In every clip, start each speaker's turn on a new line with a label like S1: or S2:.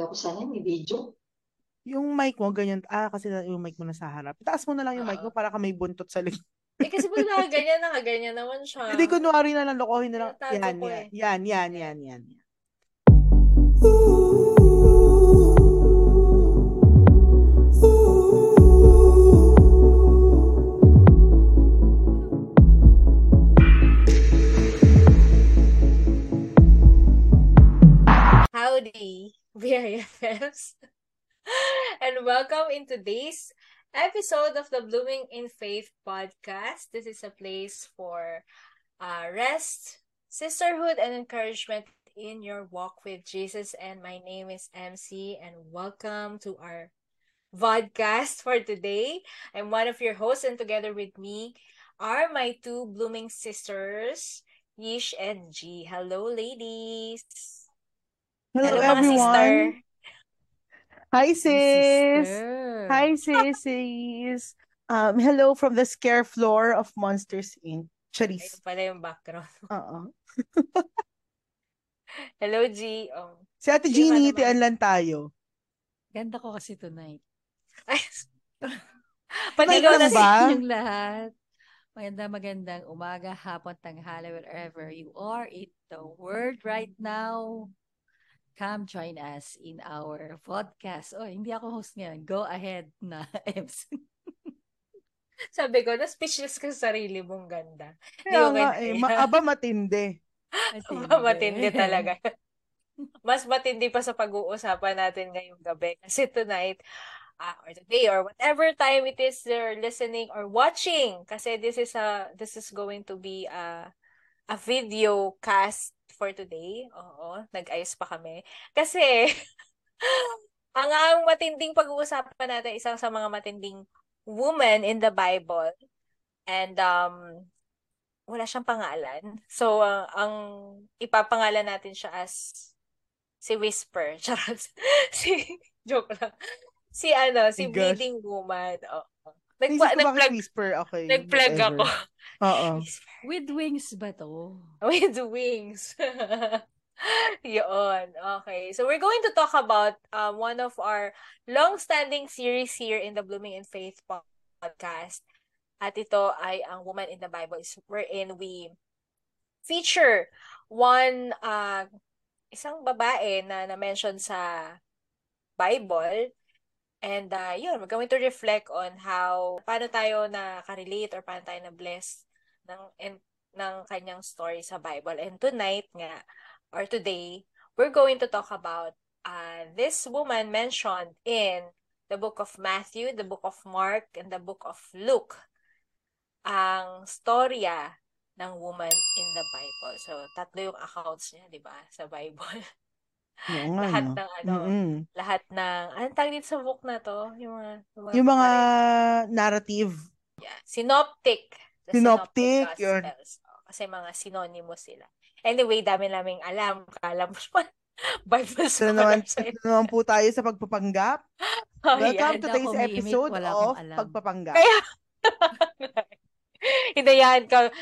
S1: Ako sana may video.
S2: Yung mic mo, ganyan. Ah, kasi na- yung mic mo nasa harap. Taas mo na lang yung mic mo
S1: Oo.
S2: para ka may buntot sa likod.
S3: Eh, kasi pag nakaganyan, nakaganyan naman siya.
S2: Hindi, kunwari na lang, lokohin na lang. Yan,
S3: ko
S2: yan.
S3: eh.
S2: Yan, yan, yan, yan. yan.
S3: Howdy, BIFFs. and welcome in today's episode of the Blooming in Faith podcast. This is a place for uh, rest, sisterhood, and encouragement in your walk with Jesus. And my name is MC, and welcome to our podcast for today. I'm one of your hosts, and together with me are my two blooming sisters, Yish and G. Hello, ladies.
S2: Hello,
S3: Hello,
S2: everyone. Hi, sis.
S4: Sister.
S2: Hi, sis. Um, hello from the scare floor of Monsters Inc. Charis.
S3: Ayun pala yung background.
S2: Oo.
S3: Hello, G. Oh.
S2: Si Ate Jeannie, tian lang tayo.
S4: Ganda ko kasi tonight.
S3: Panigaw na si...
S2: ba?
S4: Yung lahat. Maganda magandang umaga, hapon, tanghali, wherever you are in the world right now. Come join us in our podcast. Oh, hindi ako host ngayon. Go ahead na, Ems.
S3: Sabi ko, na-speechless ka sa sarili mong ganda.
S2: Kaya nga eh, ma- aba matindi.
S3: Matindi talaga. Mas matindi pa sa pag-uusapan natin ngayong gabi. Kasi tonight, uh, or today, or whatever time it is you're listening or watching, kasi this is a this is going to be a a video cast for today. Oo, nag-ayos pa kami. Kasi, ang ang matinding pag-uusapan natin, isang sa mga matinding woman in the Bible. And, um, wala siyang pangalan. So, uh, ang ipapangalan natin siya as si Whisper. Charot. si, joke lang. Si ano, si
S2: gosh.
S3: Bleeding Woman. Oo.
S2: Naisip ko bakit
S3: nag-plug,
S2: whisper. Okay.
S3: nag-plug
S2: whatever.
S3: ako.
S2: Oo.
S4: With wings ba to?
S3: With wings. Yun. Okay. So we're going to talk about um, one of our long-standing series here in the Blooming in Faith podcast. At ito ay ang Woman in the Bible is wherein we feature one uh, isang babae na na-mention sa Bible. And uh, yun, we're going to reflect on how, paano tayo na-relate or paano tayo na-bless ng, and, ng kanyang story sa Bible. And tonight nga, or today, we're going to talk about uh, this woman mentioned in the book of Matthew, the book of Mark, and the book of Luke. Ang storya ng woman in the Bible. So, tatlo yung accounts niya, di ba, sa Bible.
S2: Oo nga,
S3: lahat
S2: no?
S3: ng ano,
S2: Mm-mm.
S3: lahat ng, anong tawag dito sa book na to? Yung mga,
S2: Yung mga
S3: pare-
S2: narrative.
S3: yeah, synoptic. The
S2: Synoptic,
S3: synoptic
S2: yun.
S3: Oh, kasi mga synonymous sila. Anyway, dami naming alam. Kala mo naman, Bible
S2: naman,
S3: scholar
S2: ito na naman po tayo sa pagpapanggap.
S3: Oh,
S2: Welcome
S3: yan.
S2: to today's episode of. Pagpapanggap.
S3: Kaya, hindi yan. ka-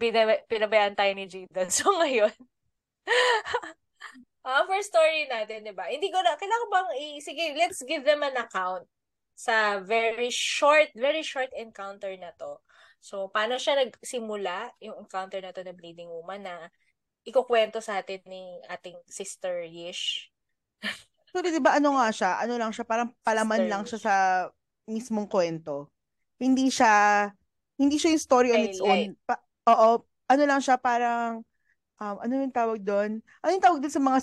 S3: pina- Pinabayaan tayo ni Jadon. So, ngayon, ah first story natin, di ba? Hindi ko na, kailangan bang, i- sige, let's give them an account sa very short, very short encounter na to. So, paano siya nagsimula, yung encounter na to na Bleeding Woman na ikukwento sa atin ni ating sister Yish.
S2: So, di ba ano nga siya? Ano lang siya? Parang palaman
S3: Sister
S2: lang siya sa mismong kwento. Hindi siya, hindi siya yung story on its own. Pa, oo, ano lang siya parang, um, ano yung tawag doon? Ano yung tawag doon sa mga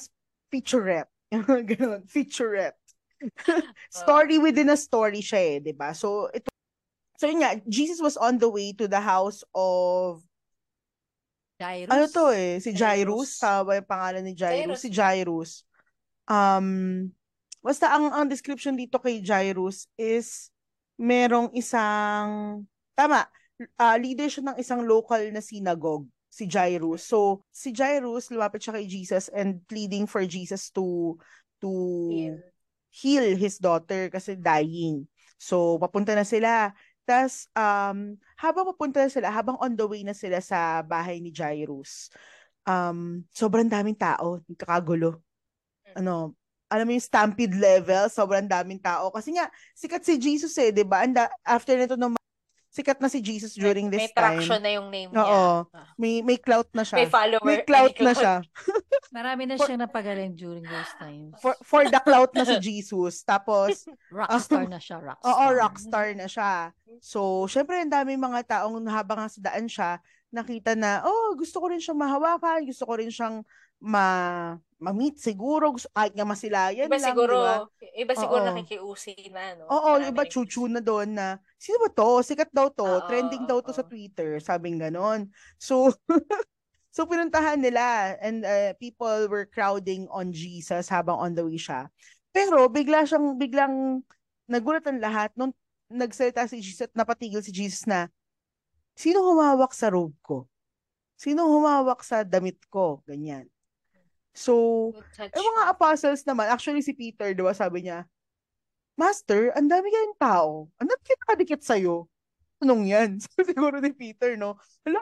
S2: featurette? Ganun, featurette. story within a story siya eh, di ba? So, ito, so yun nga, Jesus was on the way to the house of,
S4: Jairus?
S2: ano to eh, si Jairus,
S3: Jairus.
S2: tama yung pangalan ni Jairus?
S3: Jairus.
S2: Si Jairus. Um, basta ang, ang description dito kay Jairus is, merong isang, tama, ah, leader siya ng isang local na synagogue, si Jairus. So, si Jairus, lumapit siya kay Jesus and pleading for Jesus to, to
S3: Heal.
S2: heal his daughter kasi dying. So, papunta na sila. Tapos, um, habang papunta na sila, habang on the way na sila sa bahay ni Jairus, um, sobrang daming tao, kakagulo. Ano, alam mo yung stampede level, sobrang daming tao. Kasi nga, sikat si Jesus eh, di ba? Anda, after nito no, sikat na si Jesus during
S3: may,
S2: this
S3: may traction
S2: time.
S3: na yung name niya.
S2: Oo.
S3: Ah.
S2: May, may clout na siya.
S3: May follower.
S2: May clout
S3: may
S2: na siya.
S4: Marami na
S2: For-
S4: siyang napagaling during those times.
S2: For, for the clout na si Jesus. Tapos,
S4: rockstar na siya, rockstar.
S2: Oo, rockstar na siya. So, syempre, ang dami mga taong habang nasa daan siya, nakita na, oh, gusto ko rin siyang mahawakan, gusto ko rin siyang ma ma-meet siguro, kahit nga masilayan
S3: Iba
S2: lang,
S3: siguro,
S2: di ba?
S3: iba siguro
S2: Oo.
S3: nakikiusi na, no?
S2: Oo,
S3: Marami
S2: iba chuchu na doon na, sino ba to? Sikat daw to,
S3: Oo,
S2: trending daw to sa. Twitter, sabing ganon. So, so pinuntahan nila and uh, people were crowding on Jesus habang on the way siya. Pero bigla siyang, biglang nagulat ang lahat nung nagsalita si Jesus at napatigil si Jesus na, sino humawak sa robe ko? Sino humawak sa damit ko? Ganyan. So, yung mga apostles naman, actually si Peter, di ba, sabi niya, Master, ang dami kayong tao. Ang dami kayong nakadikit sa'yo. Anong yan? Siguro ni Peter, no? Hala,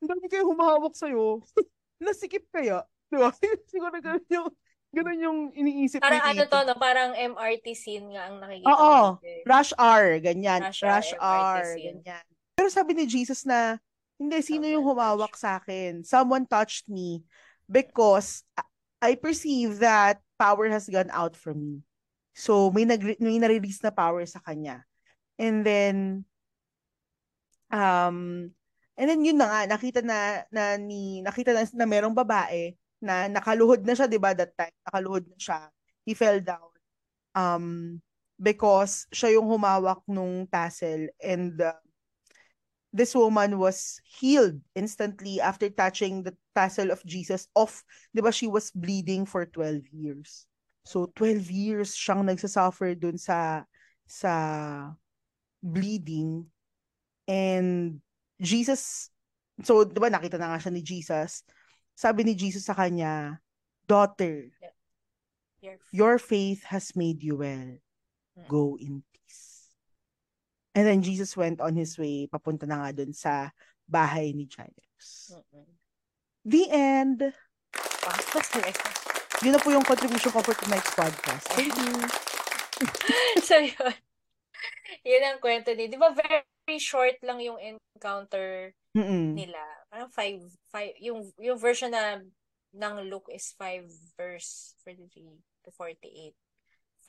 S2: ang dami kayong humahawak sa'yo. Nasikip kaya? Di ba? siguro ganun yung, ganun yung iniisip
S3: Parang
S2: ni
S3: ano
S2: Peter.
S3: to, no? Parang MRT scene nga ang nakikita
S2: Oo.
S3: ko.
S2: Rush hour, ganyan.
S3: Rush
S2: Rush,
S3: hour,
S2: ganyan. Pero sabi ni Jesus na, hindi, sino yung
S3: Someone
S2: humawak
S3: touched
S2: sa akin? Someone touched me because I perceive that power has gone out from me. So, may, nag may nare-release na power sa kanya. And then, um, and then yun na nga, nakita na, na ni, nakita na, na merong babae na nakaluhod na siya, di ba, that time, nakaluhod na siya. He fell down. Um, because siya yung humawak nung tassel and uh, this woman was healed instantly after touching the tassel of Jesus off. Di ba she was bleeding for 12 years. So 12 years siyang nagsasuffer dun sa sa bleeding and Jesus so di ba nakita na nga siya ni Jesus. Sabi ni Jesus sa kanya, "Daughter,
S3: Your
S2: your faith has made you well. Go in peace." And then Jesus went on his way, papunta na nga dun sa bahay ni Jairus.
S3: Mm-mm.
S2: The end.
S3: Wow, talaga.
S2: Yun na po yung contribution ko for tonight's podcast. Thank you.
S3: so, yun. Yun ang kwento ni. Di ba very short lang yung encounter
S2: Mm-mm.
S3: nila. Parang five, five, yung, yung version na ng Luke is five verse 43 to 48.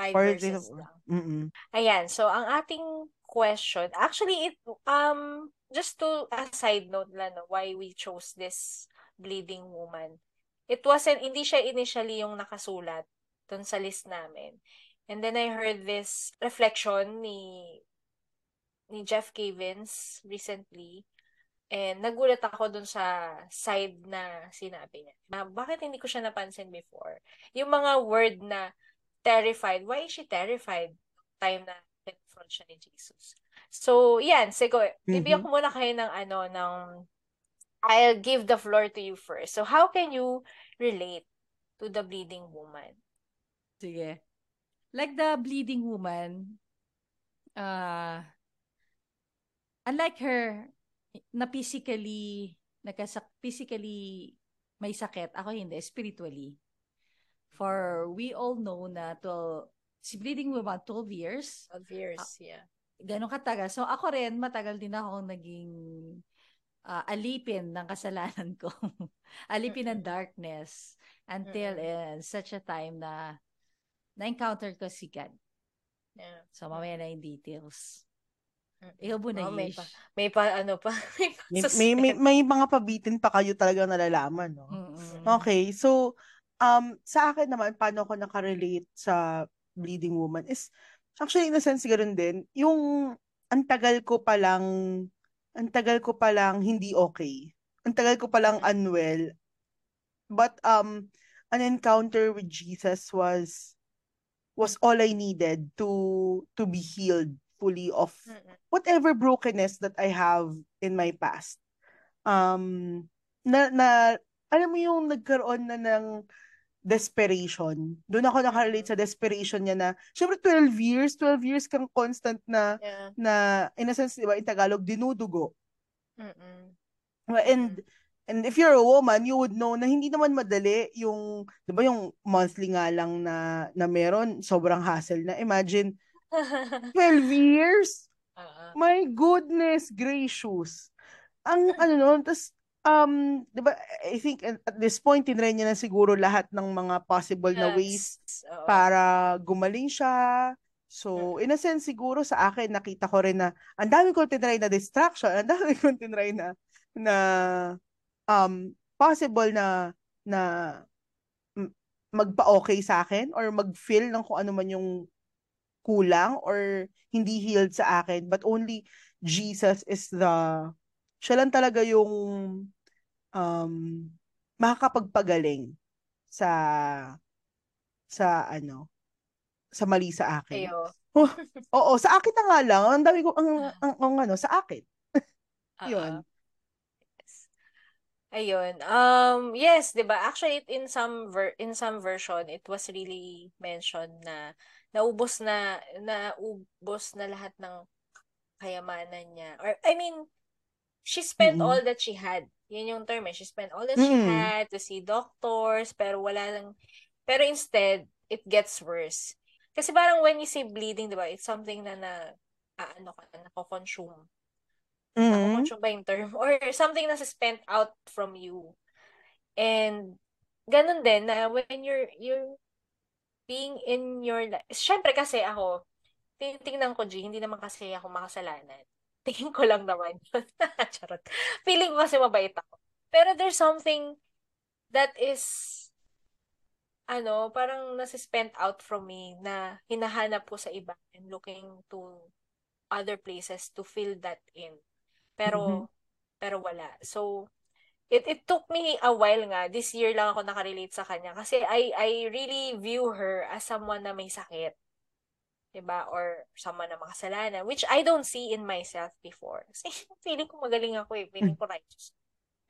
S3: Five
S2: Or
S3: verses
S2: the-
S3: lang.
S2: Mm-mm.
S3: Ayan, so ang ating question, actually, it, um, just to a side note lang, no, why we chose this bleeding woman. It wasn't, hindi siya initially yung nakasulat dun sa list namin. And then I heard this reflection ni ni Jeff Cavins recently. And nagulat ako dun sa side na sinabi niya. Na, bakit hindi ko siya napansin before? Yung mga word na terrified. Why is she terrified? Time na confront siya ni Jesus. So, yan. Siguro, bibigyan ko muna kayo ng ano, ng I'll give the floor to you first. So, how can you relate to the bleeding woman?
S4: Sige. Like the bleeding woman, uh, unlike her, na physically, nagkasak physically may sakit, ako hindi, spiritually. For we all know na 12, si bleeding woman, 12 years,
S3: 12 years, yeah.
S4: ganun katagal. So ako rin, matagal din ako naging ah, alipin ng kasalanan ko. alipin ng darkness until eh, such a time na na-encounter ko si God.
S3: yeah.
S4: So mamaya na yung details. Ikaw muna,
S3: Oh, may pa, may pa, ano pa, may pa
S2: May, may, may mga pabitin pa kayo talaga nalalaman, no?
S4: Mm-mm.
S2: Okay, so um sa akin naman paano ako nakarelate sa bleeding woman is actually in a sense ganoon din. Yung ang tagal ko pa lang ang tagal ko pa lang hindi okay. Ang tagal ko pa lang unwell. But um an encounter with Jesus was was all I needed to to be healed fully of whatever brokenness that I have in my past. Um, na, na, alam mo yung nagkaroon na ng desperation. Doon ako nakarelate sa desperation niya na, syempre 12 years, 12 years kang constant na,
S3: Yeah.
S2: na, in a sense, di ba, in Tagalog, dinudugo.
S3: Mm-mm.
S2: And And if you're a woman, you would know na hindi naman madali yung, di ba yung monthly nga lang na, na meron, sobrang hassle na. Imagine, 12 years?
S3: uh
S2: My goodness gracious. Ang ano no, tas um, 'di ba, I think at this point tinry niya na siguro lahat ng mga possible na ways
S3: Oo.
S2: para gumaling siya. So, in a sense siguro sa akin nakita ko rin na ang dami ko tinry na distraction, ang dami ko tinry na na um possible na na magpa-okay sa akin or mag-feel ng kung ano man yung kulang or hindi healed sa akin but only Jesus is the siya lang talaga yung um makakapagpagaling sa sa ano sa mali sa akin.
S3: Ayo.
S2: Oo, sa akin na nga lang. Ang dami ko ang, ang, ang ano sa akin. Yun.
S3: Oo. Yes. Ayun. Um yes, 'di ba? Actually in some ver in some version it was really mentioned na naubos na naubos na lahat ng kayamanan niya. Or I mean, she spent
S2: Mm-mm.
S3: all that she had. Yun yung term eh. She spent all that she
S2: Mm.
S3: had to see doctors, pero wala lang. Pero instead, it gets worse. Kasi parang when you see bleeding, di ba, it's something na na, ah, ano ka, nako-consume.
S2: Mhm.
S3: Nako-consume ba yung term? Or something na spent out from you. And, ganun din, na when you're, you're being in your life, syempre kasi ako, tinitingnan ko, G, hindi naman kasi ako makasalanan. Tingin ko lang naman yun. Charot. Feeling ko kasi mabait ako. Pero there's something that is, ano, parang nasi-spent out from me na hinahanap ko sa iba and looking to other places to fill that in. Pero, pero wala. So, it it took me a while nga. This year lang ako nakarelate sa kanya kasi I I really view her as someone na may sakit. 'Di ba? Or someone na makasalanan which I don't see in myself before. Kasi feeling ko magaling ako eh. Feeling ko righteous.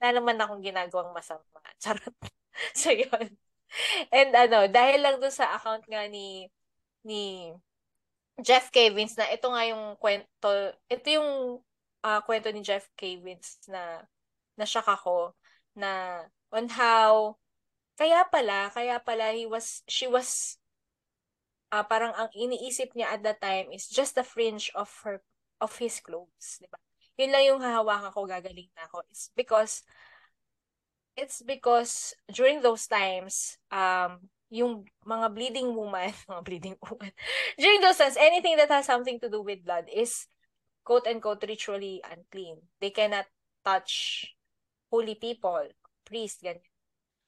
S3: Wala naman akong ginagawang masama. Charot. so, yun. And ano, dahil lang dun sa account nga ni ni Jeff. Vince na ito nga yung kwento, ito yung ah, kwento ni Jeff. Vince na na-shock ako na on how kaya pala, kaya pala he was she was ah parang ang iniisip niya at that time is just the fringe of her of his clothes, di ba? Yun lang yung hahawakan ko, gagaling na ako. It's because it's because during those times, um, yung mga bleeding woman, mga bleeding woman, during those times, anything that has something to do with blood is quote-unquote ritually unclean. They cannot touch holy people, priest, ganyan.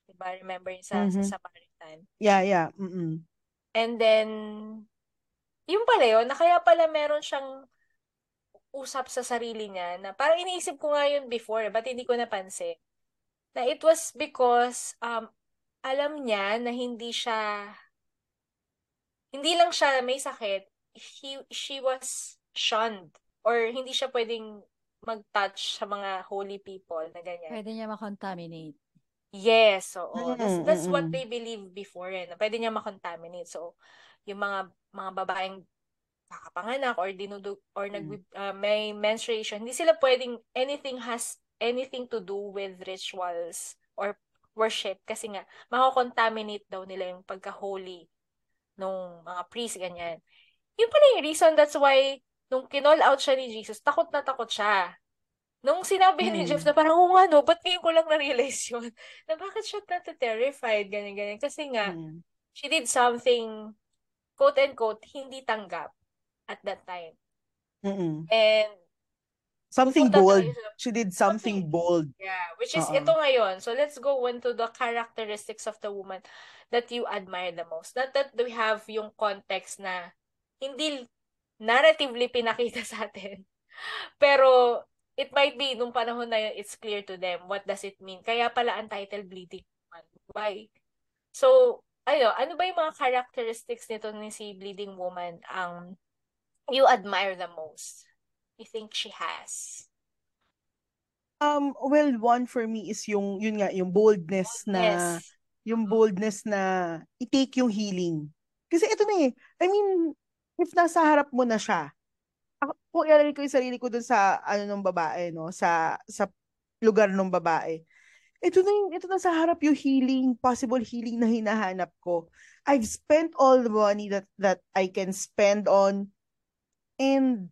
S3: Diba? Remember yun sa,
S2: Mhm.
S3: sa Samaritan.
S2: Yeah, yeah. Mm-mm.
S3: And then, yung pala yun, na kaya pala meron siyang usap sa sarili niya na parang iniisip ko nga yun before, but hindi ko napansin. Na it was because um, alam niya na hindi siya, hindi lang siya may sakit, he, she was shunned or hindi siya pwedeng mag-touch sa mga holy people na ganyan.
S4: Pwede niya makontaminate.
S3: Yes, oo. That's,
S2: Mm,
S3: that's
S2: mm,
S3: what they believe before eh. na Pwede niya makontaminate. So, yung mga mga babaeng kakapanganak or dinudug or nag
S2: Mm.
S3: uh, may menstruation, hindi sila pwedeng anything has anything to do with rituals or worship kasi nga mako-contaminate daw nila yung pagka-holy nung mga priest ganyan. Yun pala yung reason that's why nung kinall out siya ni Jesus, takot na takot siya. Nung sinabi ni
S2: Mm.
S3: Jeff na parang, oo nga no, ba't ngayon ko lang na-realize yun? Na bakit siya nata-terrified, ganyan-ganyan. Kasi nga,
S2: Mm.
S3: she did something, quote-unquote, hindi tanggap at that time.
S2: Mm-mm.
S3: And,
S2: Something bold.
S3: tayo
S2: She did something bold.
S3: yeah, which is
S2: Oo.
S3: ito ngayon. So, let's go into the characteristics of the woman that you admire the most. Not that we have yung context na hindi narratively pinakita sa atin. Pero, it might be, nung panahon na yun, it's clear to them. What does it mean? Kaya pala ang title, Bleeding Woman. Why? So, ayo, ano ba yung mga characteristics nito ni si Bleeding Woman ang you admire the most? You think she has?
S2: Um, well, one for me is yung, yun nga, yung boldness na,
S3: Yes.
S2: yung boldness na i-take yung healing. Kasi ito na eh, I mean, if nasa harap mo na siya, kung ilalagay ko yung sarili ko dun sa, ano nung babae, no, sa, sa lugar ng babae, ito na yung, ito na sa harap yung healing, possible healing na hinahanap ko. I've spent all the money that that I can spend on and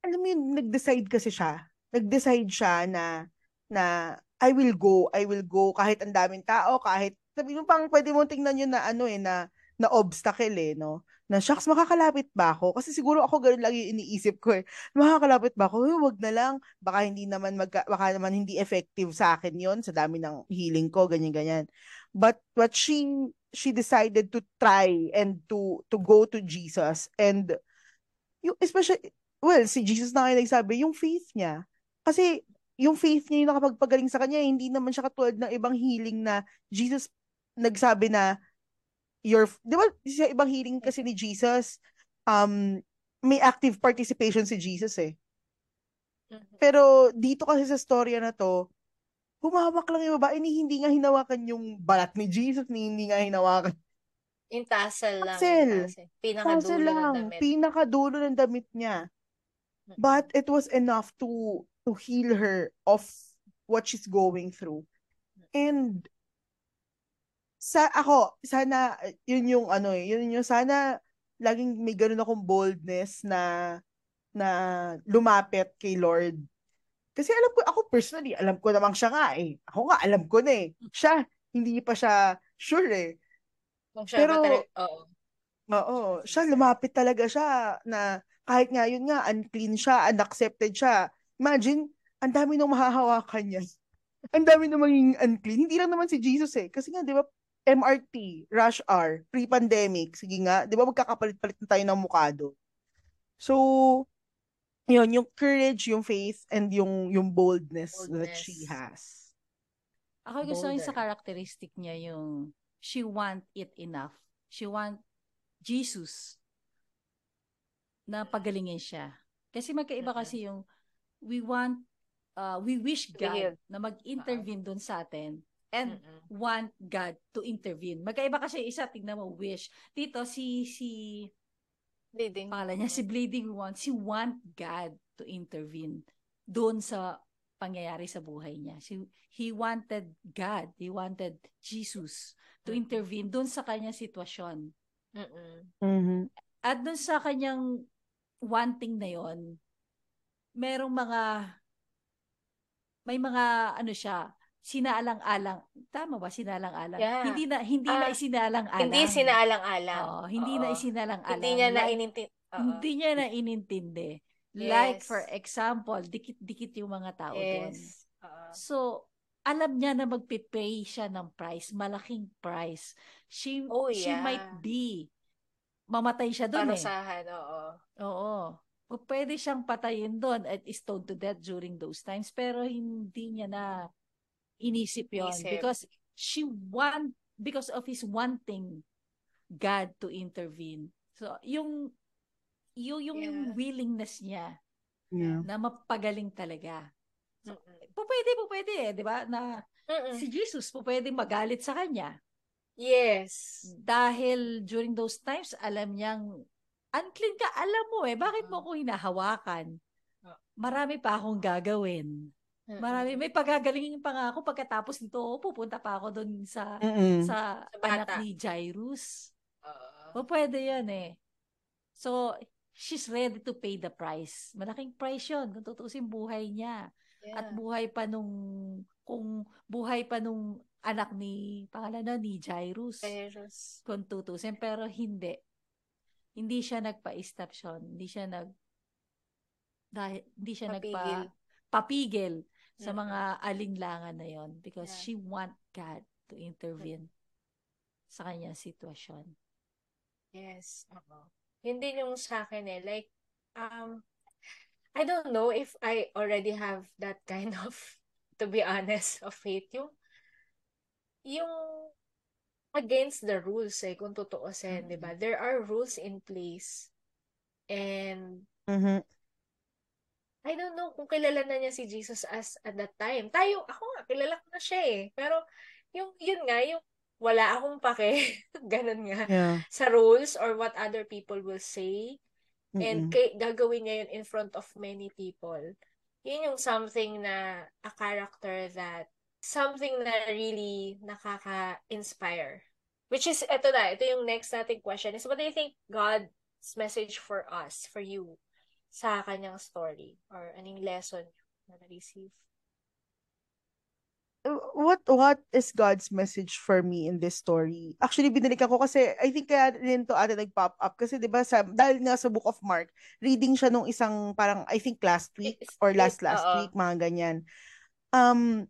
S2: alam mo yun, nag-decide kasi siya. Nag-decide siya na na I will go, I will go kahit ang daming tao, kahit sabi mo pang pwede mo tingnan yun na ano eh na na obstacle eh, no? Na shucks, makakalapit ba ako? Kasi siguro ako ganun lagi iniisip ko eh. Makakalapit ba ako? Eh, wag na lang. Baka hindi naman magka, baka naman hindi effective sa akin yon sa dami ng healing ko, ganyan ganyan. But what she she decided to try and to to go to Jesus and yung especially well, si Jesus na kayo nagsabi, yung faith niya. Kasi yung faith niya yung nakapagpagaling sa kanya, hindi naman siya katulad ng ibang healing na Jesus nagsabi na your di ba sa ibang healing kasi ni Jesus um may active participation si Jesus eh.
S3: Mhm.
S2: Pero dito kasi sa storya na to, humawak lang yung babae ni hindi nga hinawakan yung balat ni Jesus, ni hindi nga hinawakan.
S3: Yung tassel lang.
S2: Tassel.
S3: Tassel. Pinakadulo ng
S2: lang,
S3: damit.
S2: pinakadulo ng damit niya.
S3: Mm-mm.
S2: But it was enough to to heal her of what she's going through. And sa ako, sana yun yung ano eh, yun yung sana laging may ganun akong boldness na na lumapit kay Lord. Kasi alam ko, ako personally, alam ko namang siya nga eh. Ako nga, alam ko na eh. Siya, hindi pa siya sure eh.
S3: Kung siya
S2: Pero-
S3: ba talaga, oo.
S2: Oo, siya lumapit talaga siya na kahit nga yun nga, unclean siya, unaccepted siya. Imagine, ang dami nung mahahawakan niya. Ang dami nung maging unclean. Hindi lang naman si Jesus eh. Kasi nga, di ba, MRT, rush hour, pre-pandemic, sige nga, di ba magkakapalit-palit na tayo ng mukha doon. So, yun, yung courage, yung faith, and yung yung boldness, that
S3: Boldness.
S2: she has.
S4: Ako gusto yung sa characteristic niya yung she want it enough. She want Jesus na pagalingin siya. Kasi magkaiba kasi yung we want, uh, we wish God na mag-intervene dun sa atin and
S3: Mm-mm.
S4: want God to intervene. Magkaiba kasi isa, tignan mo, wish. Dito, si, si,
S3: Bleeding.
S4: pangalan niya, si Bleeding One, si want God to intervene doon sa pangyayari sa buhay niya. Si, he wanted God, he wanted Jesus to intervene doon sa kanyang sitwasyon.
S3: Mm-mm.
S2: Mhm.
S4: At doon sa kanyang wanting na yon, merong mga, may mga, ano siya, sinaalang-alang, tama ba, sinaalang-alang?
S3: Yeah.
S4: Hindi na, hindi na
S3: Ah,
S4: isinalang-alang.
S3: Hindi sinaalang-alang.
S4: Oo, hindi na
S3: Oo.
S4: isinalang-alang.
S3: Hindi niya na
S4: Like,
S3: inintindi.
S4: hindi niya na inintindi. Like,
S3: Yes.
S4: for example, dikit-dikit yung mga tao doon.
S3: Yes. Oo.
S4: So, alam niya na magpipay siya ng price, malaking price. She,
S3: Oh,
S4: she
S3: yeah.
S4: might be, mamatay siya doon eh.
S3: Parusahan, oo.
S4: Oo. Pwede siyang patayin doon at stoned to death during those times, pero hindi niya na inisip yon
S3: Isip.
S4: because she want because of his wanting God to intervene. So, yung yung, yung, yung
S3: Yeah.
S4: willingness niya
S2: Yeah.
S4: na mapagaling talaga.
S3: Mm-mm.
S4: Po pwede, po pwede eh, di ba? Na
S3: Mm-mm.
S4: si Jesus po pwede magalit sa kanya.
S3: Yes.
S4: Dahil during those times, alam niyang, unclean ka, alam mo eh, bakit mo ako hinahawakan?
S3: Ah.
S4: Marami pa akong gagawin. Marami, may pagagalingin pa nga ako pagkatapos nito, pupunta pa ako doon sa
S2: Mm-mm.
S4: sa
S3: Sa bata.
S4: anak ni Jairus.
S3: Oo.
S4: O pwede yan eh. So, she's ready to pay the price. Malaking price yun kung tutusin buhay niya. At
S3: Yeah.
S4: buhay pa nung, kung buhay pa nung anak ni, pangalan na, ni Jairus.
S3: Virus.
S4: Kung tutusin. Pero hindi. Hindi siya nagpa-estapsyon. Hindi siya nag, dahil, hindi siya
S3: Papigil.
S4: nagpa, papigil sa mga alinlangan na yon because
S3: Yeah.
S4: she want God to intervene sa kanyang sitwasyon.
S3: Yes. Oo. Yun din yung sa akin eh. Like, um, I don't know if I already have that kind of, to be honest, of faith. Yung, yung against the rules eh, kung tutuusin, di ba? There are rules in place. And
S2: Mhm.
S3: I don't know kung kilala na niya si Jesus as at that time. Tayo, ako nga, kilala ko na siya eh. Pero, yung, yun nga, yung wala akong pake, ganun nga,
S2: Yeah.
S3: sa rules or what other people will say.
S2: Mm-mm.
S3: And kay, gagawin niya yun in front of many people. yun yung something na a character that something na really nakaka-inspire. Which is, ito na, ito yung next nating question is, what do you think God's message for us, for you, sa kanyang story? Or anong lesson na na-receive?
S2: what what is God's message for me in this story? Actually, binalikan ko kasi I think kaya rin to ate nag-pop up kasi 'di ba sa dahil nga sa Book of Mark, reading siya nung isang parang I think last week or last last uh week mga ganyan. Um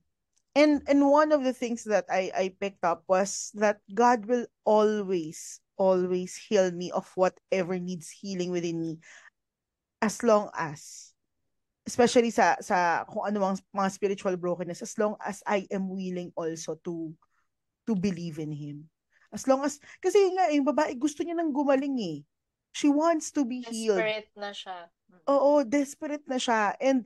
S2: and and one of the things that I I picked up was that God will always always heal me of whatever needs healing within me as long as especially sa sa kung ano mga, mga spiritual brokenness as long as I am willing also to to believe in him. As long as kasi nga yung babae gusto niya nang gumaling eh. She wants to be
S3: desperate
S2: healed.
S3: Desperate na siya.
S2: Oo desperate na siya. And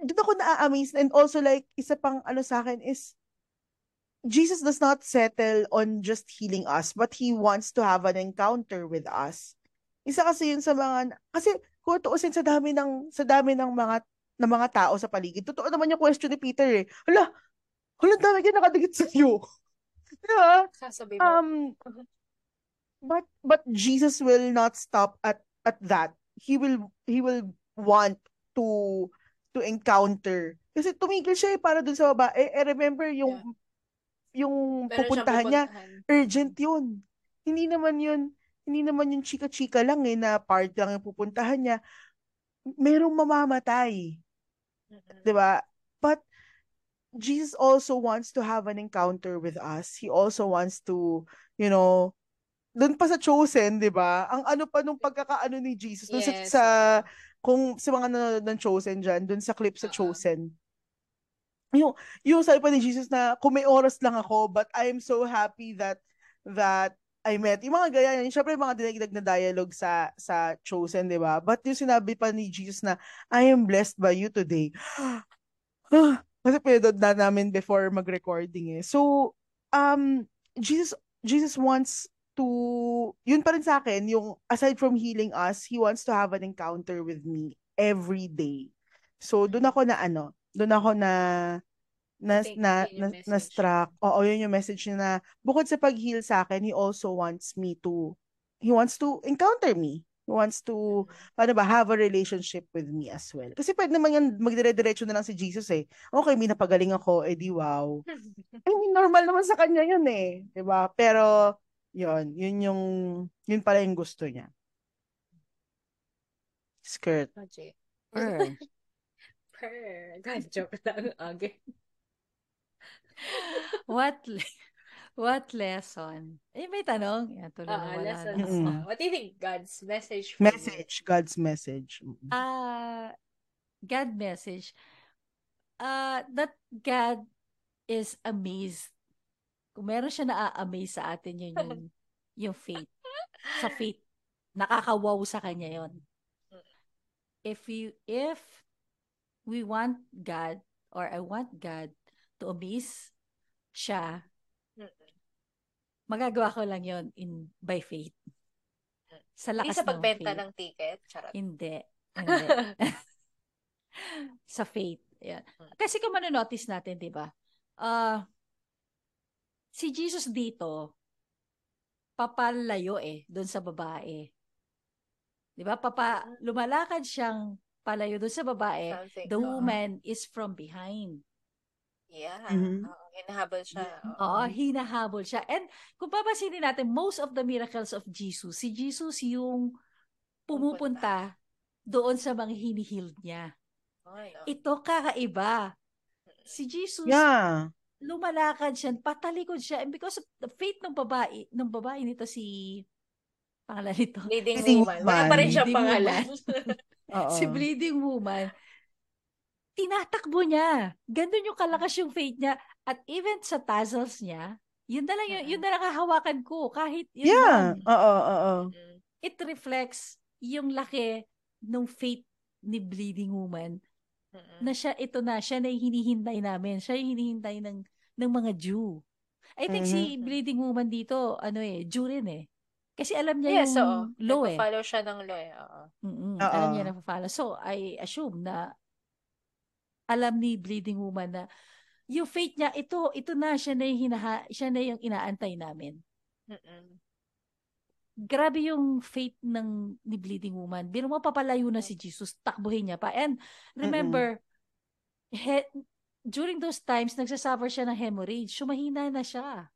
S2: doon ako na-amaze. And also like isa pang ano sa akin is Jesus does not settle on just healing us but he wants to have an encounter with us isa kasi yun sa mga kasi kung tuusin sa dami ng sa dami ng mga ng mga tao sa paligid. Totoo naman yung question ni Peter eh. Hala, hala dami yan nakadikit sa iyo. Di ba?
S3: Sasabi mo.
S2: Um, but but Jesus will not stop at at that. He will he will want to to encounter. Kasi tumigil siya eh para dun sa babae. Eh, eh remember yung yeah. yung Meron pupuntahan niya, urgent yun. Hindi naman yun hindi naman yung chika-chika lang eh, na part lang yung pupuntahan niya. Merong mamamatay. Mm-hmm. 'Di ba? But Jesus also wants to have an encounter with us. He also wants to, you know, doon pa sa chosen, 'di ba? Ang ano pa nung pagkakaano ni Jesus doon yes. sa, sa kung sa mga nanonood ng chosen diyan, doon sa clip sa uh-huh. chosen. Yung yung sabi pa ni Jesus na kung may oras lang ako, but I am so happy that that I met, yung mga gaya yun, syempre mga dinagdag na dialogue sa sa Chosen, di ba? But yung sinabi pa ni Jesus na, I am blessed by you today. Kasi pinodod na namin before mag-recording eh. So, um, Jesus, Jesus wants to, yun pa rin sa akin, yung aside from healing us, He wants to have an encounter with me every day. So, doon ako na ano, doon ako na na na na, na struck. Oo, yun yung message niya na bukod sa pag-heal sa akin, he also wants me to he wants to encounter me. He wants to mm-hmm. paano ba have a relationship with me as well. Kasi pwede naman yan magdire-diretso na lang si Jesus eh. Okay, may napagaling ako, eh di wow. I mean, normal naman sa kanya yun eh, 'di ba? Pero yun, yun yung yun pala yung gusto niya. Skirt.
S3: Okay. Per. per. God, joke lang. Okay
S4: what what lesson? Eh, may tanong. Yan, tuloy
S3: uh, wala lesson. Mm-hmm. What do you think God's message?
S2: message. You? God's message.
S4: Ah, uh, God message. Uh, that God is amazed. Kung meron siya na-amaze sa atin, yun yung, yung faith. Sa faith. Nakakawaw sa kanya yon. If you, if we want God, or I want God to amaze siya, magagawa ko lang yon in by faith.
S3: Sa lakas Hindi sa pagbenta ng, ng ticket? Charot.
S4: Hindi. Hindi. sa faith. Yan. Hmm. Kasi kung manonotice natin, di ba? Uh, si Jesus dito, papalayo eh, doon sa babae. Di ba? Papa, lumalakad siyang palayo doon sa babae. Something. The woman uh-huh. is from behind.
S3: Yeah. Mm-hmm. Oo, hinahabol siya.
S4: Oo, hinahabol siya. And kung papasinin natin, most of the miracles of Jesus, si Jesus yung pumupunta doon sa mga hinihil niya. No. Ito kakaiba. Si Jesus,
S2: yeah.
S4: lumalakad siya, patalikod siya. And because of the faith ng babae, ng babae nito si pangalan nito.
S3: Bleeding, Bleeding woman. woman. Wala pa rin siya pangalan.
S4: si Bleeding Woman tinatakbo niya. Gandun yung kalakas yung faith niya. At even sa tassels niya, yun na lang, yun, yun na lang hahawakan ko. Kahit yun
S2: Yeah, oo, oo.
S4: It reflects yung laki ng faith ni Bleeding Woman na siya, ito na, siya na yung hinihintay namin. Siya yung hinihintay ng, ng mga Jew. I think mm-hmm. si Bleeding Woman dito, ano eh, Jew rin eh. Kasi alam niya
S3: Yes, oo.
S4: yung law eh.
S3: Nagpa-follow siya ng law eh. Oo.
S4: Mm-mm,
S2: Oo.
S4: alam niya na follow. So, I assume na alam ni Bleeding Woman na yung fate niya, ito, ito na, siya na yung, hinaha, siya na yung inaantay namin.
S3: Mm-mm.
S4: Grabe yung fate ng ni Bleeding Woman. Biro mo papalayo na si Jesus, takbuhin niya pa. And remember, he, during those times, nagsasuffer siya ng hemorrhage. Sumahina na siya.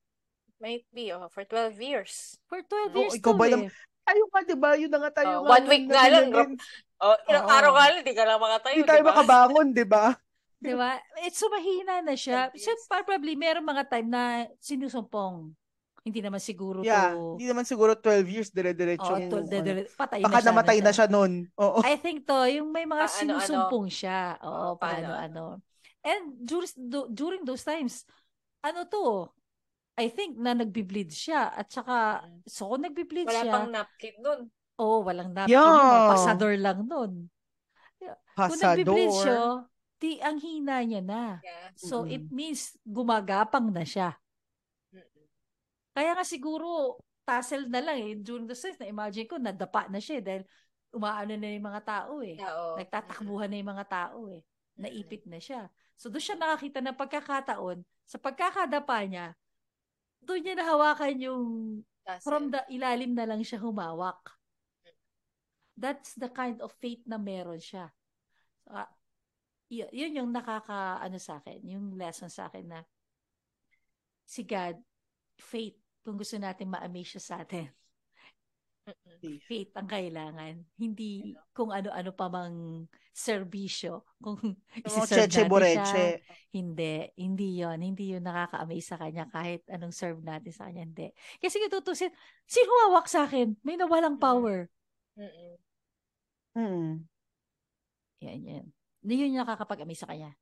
S3: Might be, oh, for 12 years.
S4: For 12
S2: Oo,
S4: years
S2: ikaw
S4: to
S2: ba
S4: eh.
S2: Tayo nga, di ba? Yun na nga tayo
S3: Oh,
S2: nga
S3: one week nga lang, Oh, ilang
S4: Oo.
S3: araw ka lang, di ka lang makatayo,
S2: Hindi tayo
S3: di ba?
S2: makabangon, di ba?
S4: Di ba? Eh, sumahina na siya.
S3: 12
S4: So, probably, meron mga time na sinusumpong. Hindi naman siguro
S2: Yeah,
S4: to...
S2: hindi naman siguro 12 years dire-diretso.
S4: Oh, to, de, de, patay
S2: Baka
S4: na siya.
S2: namatay na siya nun. Oo.
S4: I think to, yung may mga
S3: ano, ano.
S4: sinusumpong siya. Oo,
S3: Oh,
S4: paano,
S3: paano,
S4: ano. And during, during those times, ano to, I think na nagbi-bleed siya. At saka,
S3: Mm.
S4: so nagbi-bleed
S3: Wala
S4: siya,
S3: pang napkin nun.
S4: oh, walang napkin.
S2: Yeah.
S4: oh, pasador lang nun. Kung
S2: Pasador.
S4: siya, di, ang hina niya na.
S3: Yeah.
S4: So,
S2: Mm-mm.
S4: it means gumagapang na siya. Kaya nga siguro, tassel na lang eh. During the times, na-imagine ko, nadapa na siya eh, dahil umaano na yung mga tao eh.
S3: Oo.
S4: Nagtatakbuhan na yung mga tao eh. Naipit na siya. So doon siya nakakita ng pagkakataon, sa pagkakadapa niya, doon niya nahawakan yung
S3: Tassel.
S4: from the ilalim na lang siya humawak. That's the kind of faith na meron siya. So, y- yun yung nakaka, ano sa akin, yung lesson sa akin na si God, faith, kung gusto natin ma-amaze siya sa atin, faith ang kailangan. Hindi kung ano-ano pa mang serbisyo. Kung isi-serve natin siya. Hindi. Hindi yon Hindi yun nakaka-amaze sa kanya kahit anong serve natin sa kanya. Hindi. Kasi kung tutusin, sino humawak sa akin? May nawalang power.
S3: Mm-mm.
S2: Hmm.
S4: Yan, yan. Hindi yun yung nakakapag-amaze sa kanya.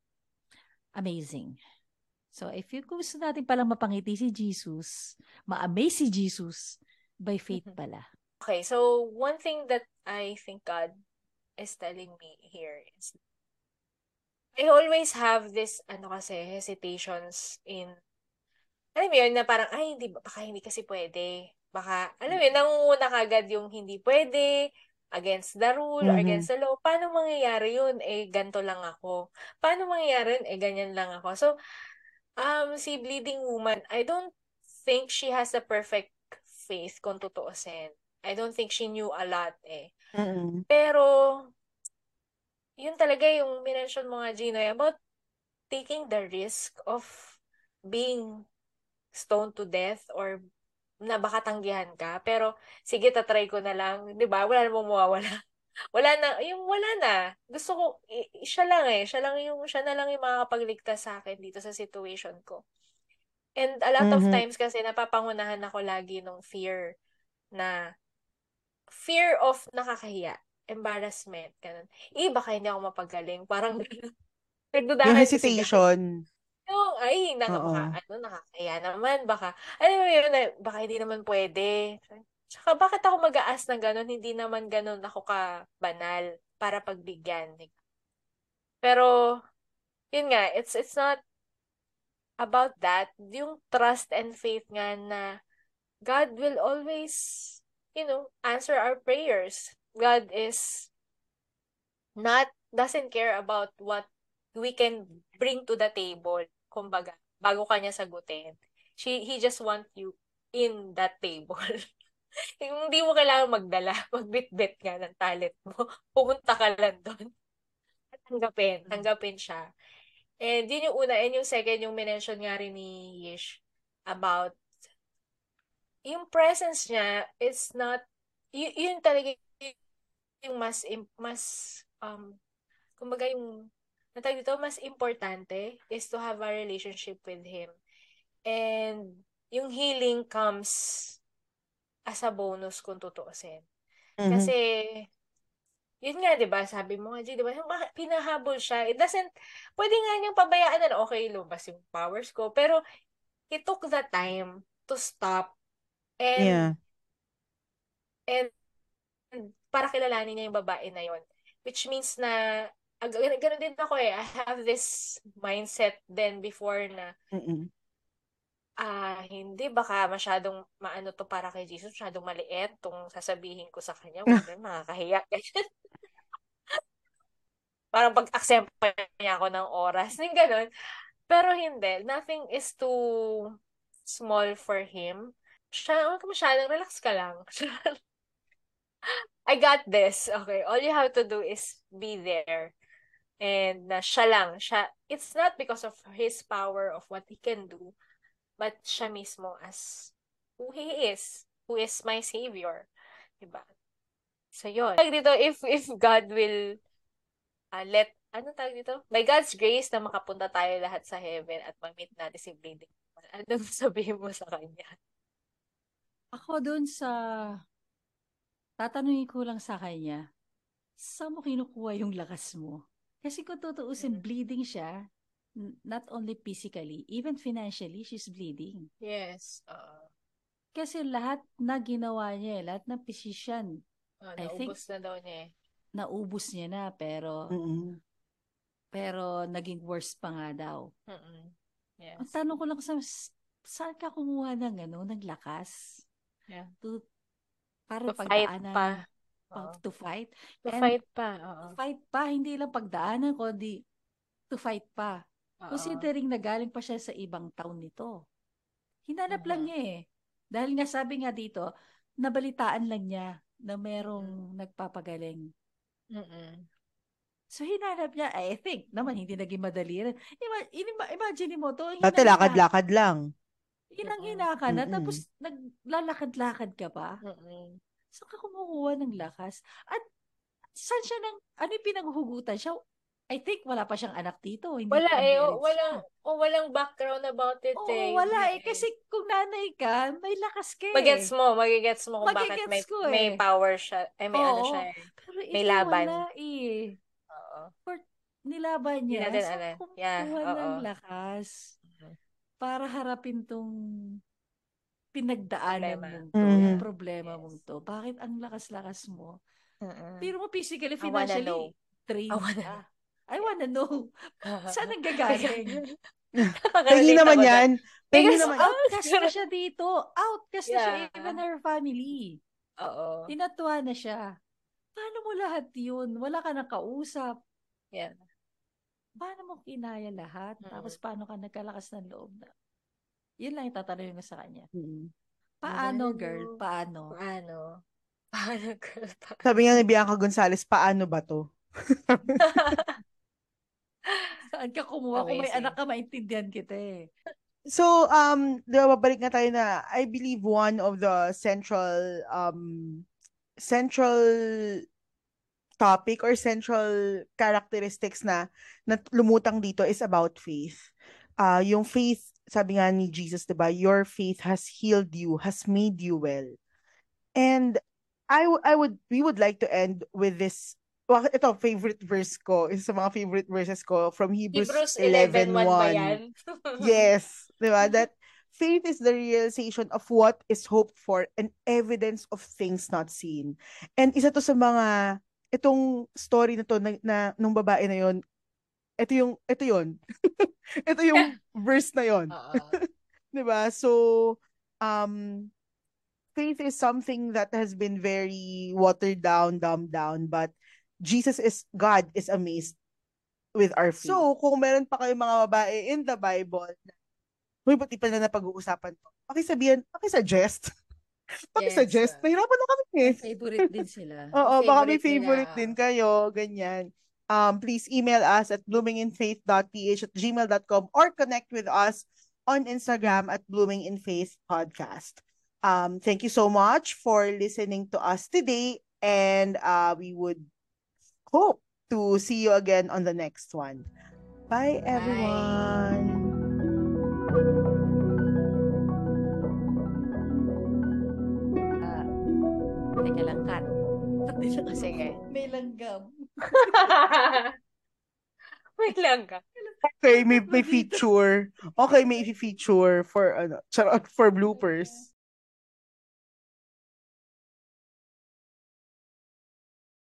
S4: Amazing. So, if you gusto natin palang mapangiti si Jesus, ma-amaze si Jesus, by faith
S3: Mhm.
S4: pala.
S3: Okay, so one thing that I think God is telling me here is I always have this ano kasi hesitations in alam mo yun na parang ay hindi baka hindi kasi pwede. Baka alam mo yun nangunguna kagad yung hindi pwede against the rule or
S2: Mhm.
S3: against the law. Paano mangyayari yun? Eh ganto lang ako. Paano mangyayari yun? Eh ganyan lang ako. So um si Bleeding Woman, I don't think she has the perfect faith kung tutuusin. I don't think she knew a lot eh.
S2: Mm-mm.
S3: Pero, yun talaga yung minention mo nga, Gino, about taking the risk of being stoned to death or na baka tanggihan ka. Pero, sige, tatry ko na lang. Di ba? Wala namang mawawala. Wala na, yung wala na. Gusto ko, i- i- siya lang eh. Siya lang yung, siya na lang yung makakapagligtas sa akin dito sa situation ko. And a lot of
S2: Mhm.
S3: times kasi napapangunahan ako lagi nung fear na fear of nakakahiya, embarrassment, ganun. Eh, baka hindi ako mapagaling. Parang nagdudahan
S2: Yung hesitation.
S3: Yung, ay, naka,
S2: Oo.
S3: ano, nakakaya naman, baka, alam mo yun, na, baka hindi naman pwede. Tsaka, bakit ako mag-aas ng ganun? Hindi naman ganun ako ka banal para pagbigyan. Pero, yun nga, it's, it's not about that. Yung trust and faith nga na God will always, you know, answer our prayers. God is not, doesn't care about what we can bring to the table, kumbaga, bago kanya sagutin. She, he just want you in that table. Hindi mo kailangan magdala, magbitbit nga ng talent mo. Pumunta ka lang doon. At tanggapin, tanggapin siya. And yun yung una. And yung second, yung mention nga rin ni Yish about yung presence niya is not, y- yun talaga yung mas, mas, um, kumbaga yung, natawag dito, mas importante is to have a relationship with Him. And yung healing comes as a bonus kung tutuusin.
S2: Mhm.
S3: Kasi, yun nga, di ba? Sabi mo nga, di ba? Pinahabol siya. It doesn't, pwede nga niyang pabayaan na, okay, lumabas yung powers ko. Pero, he took the time to stop and,
S2: Yeah.
S3: and, and para kilalanin niya yung babae na yon Which means na, ganun din ako eh. I have this mindset then before na,
S2: Mm-mm.
S3: ah, hindi, baka masyadong maano to para kay Jesus, masyadong maliit tong sasabihin ko sa kanya. Na, makakahiya. Parang pag-accept pa niya ako ng oras. Yung ganun. Pero hindi. Nothing is too small for him. Siya, huwag ka masyadong relax ka lang. I got this. Okay. All you have to do is be there. And na siya lang. Siya, it's not because of his power of what he can do, but siya mismo as who he is. Who is my savior. Diba? So, yun. Dito, if, if God will uh, let, ano tawag dito? By God's grace na makapunta tayo lahat sa heaven at mag-meet natin si Bleeding. Anong sabihin mo sa kanya?
S4: Ako dun sa, tatanungin ko lang sa kanya, saan mo kinukuha yung lakas mo? Kasi kung tutuusin, mm-hmm. bleeding siya, not only physically, even financially, she's bleeding.
S3: Yes. Uh,
S4: Kasi lahat na ginawa niya, lahat ng physician,
S3: uh, I think, na daw niya eh
S4: naubos niya na pero
S2: mm-hmm.
S4: pero naging worse pa nga daw.
S3: Mm-hmm. Yes.
S4: Ang tanong ko lang sa saan ka kumuha ng ano, ng lakas?
S3: Yeah.
S4: To para
S3: to pagdaanan pa.
S4: Pag, to fight.
S3: To And fight pa. Oo.
S4: To fight pa, hindi lang pagdaanan kundi to fight pa. Uh-oh. Considering na galing pa siya sa ibang town nito. Hinanap uh-huh. lang niya eh. Dahil nga sabi nga dito, nabalitaan lang niya na merong uh-huh. nagpapagaling
S3: Mm.
S4: So, hinanap niya, I think, naman, hindi naging madali rin. Ima- inima- imagine mo to.
S2: Dati lakad-lakad lang.
S4: Hinang-hina ka na, Mm-mm. tapos naglalakad-lakad ka pa.
S3: Mm-mm.
S4: So, ka kumukuha ng lakas. At saan siya nang, ano yung pinaghuhugutan siya? I think wala pa siyang anak dito. Hindi
S3: wala eh. O, walang, o, walang background about it
S4: Oo,
S3: eh.
S4: wala eh. Kasi kung nanay ka, may lakas ka eh.
S3: Magets mo. Magigets mo kung bakit may, ko, eh. may power siya. Eh, may Oo, ano siya eh. Pero may laban.
S4: wala eh.
S3: Oo.
S4: For, nilaban niya.
S3: Hindi natin so, Yeah, oo.
S4: ng lakas mm-hmm. para harapin tong pinagdaanan problema. mong to, mm-hmm. problema yes. mong to. Bakit ang lakas-lakas mo?
S3: Mm-mm.
S4: Pero mo physically, financially, trained ka. I wanna know. Saan ang gagaling?
S2: Tingin naman yan.
S4: Tingin naman. Outcast na siya dito. Outcast yeah. na siya, even her family.
S3: Oo.
S4: Tinatuwa na siya. Paano mo lahat yun? Wala ka nang kausap.
S3: Yeah.
S4: Paano mo kinaya lahat? Mm-hmm. Tapos paano ka nagkalakas ng loob na? Yun lang yung tatanungin ko sa kanya.
S2: Mm-hmm.
S4: Paano, girl? Paano?
S3: Paano? Paano, girl? Paano?
S2: Sabi nga ni Bianca Gonzalez, paano ba to?
S4: Saan ka kumuha? Amazing. Kung may anak ka, maintindihan kita eh.
S2: So, um, babalik na tayo na, I believe one of the central, um, central topic or central characteristics na, na lumutang dito is about faith. Uh, yung faith, sabi nga ni Jesus, di ba, your faith has healed you, has made you well. And I, I would, we would like to end with this well, ito, favorite verse ko, isa sa mga favorite verses ko from Hebrews, Hebrews 11.1. 11, yes, di ba? That faith is the realization of what is hoped for and evidence of things not seen. And isa to sa mga, itong story na to na, na nung babae na yon ito yung, ito yon ito yung verse na yon di ba? So, um, faith is something that has been very watered down, dumbed down, but Jesus is, God is amazed with our faith. So, kung meron pa kayong mga babae in the Bible, may buti pa na napag-uusapan to. Pakisabihan, pakisuggest. pakisuggest. Yes, uh, Nahirapan na kami eh.
S4: Favorite din sila.
S2: Oo, favorite baka may favorite nila. din kayo, ganyan. Um, please email us at bloominginfaith.ph at gmail.com or connect with us on Instagram at Blooming in Faith Podcast. Um, thank you so much for listening to us today and uh, we would hope to see you again on the next one. Bye, everyone.
S4: Uh, teka lang.
S3: Sige.
S4: May langgam.
S3: may langgam.
S2: Okay, may, may feature. Okay, may feature for ano, charot for bloopers.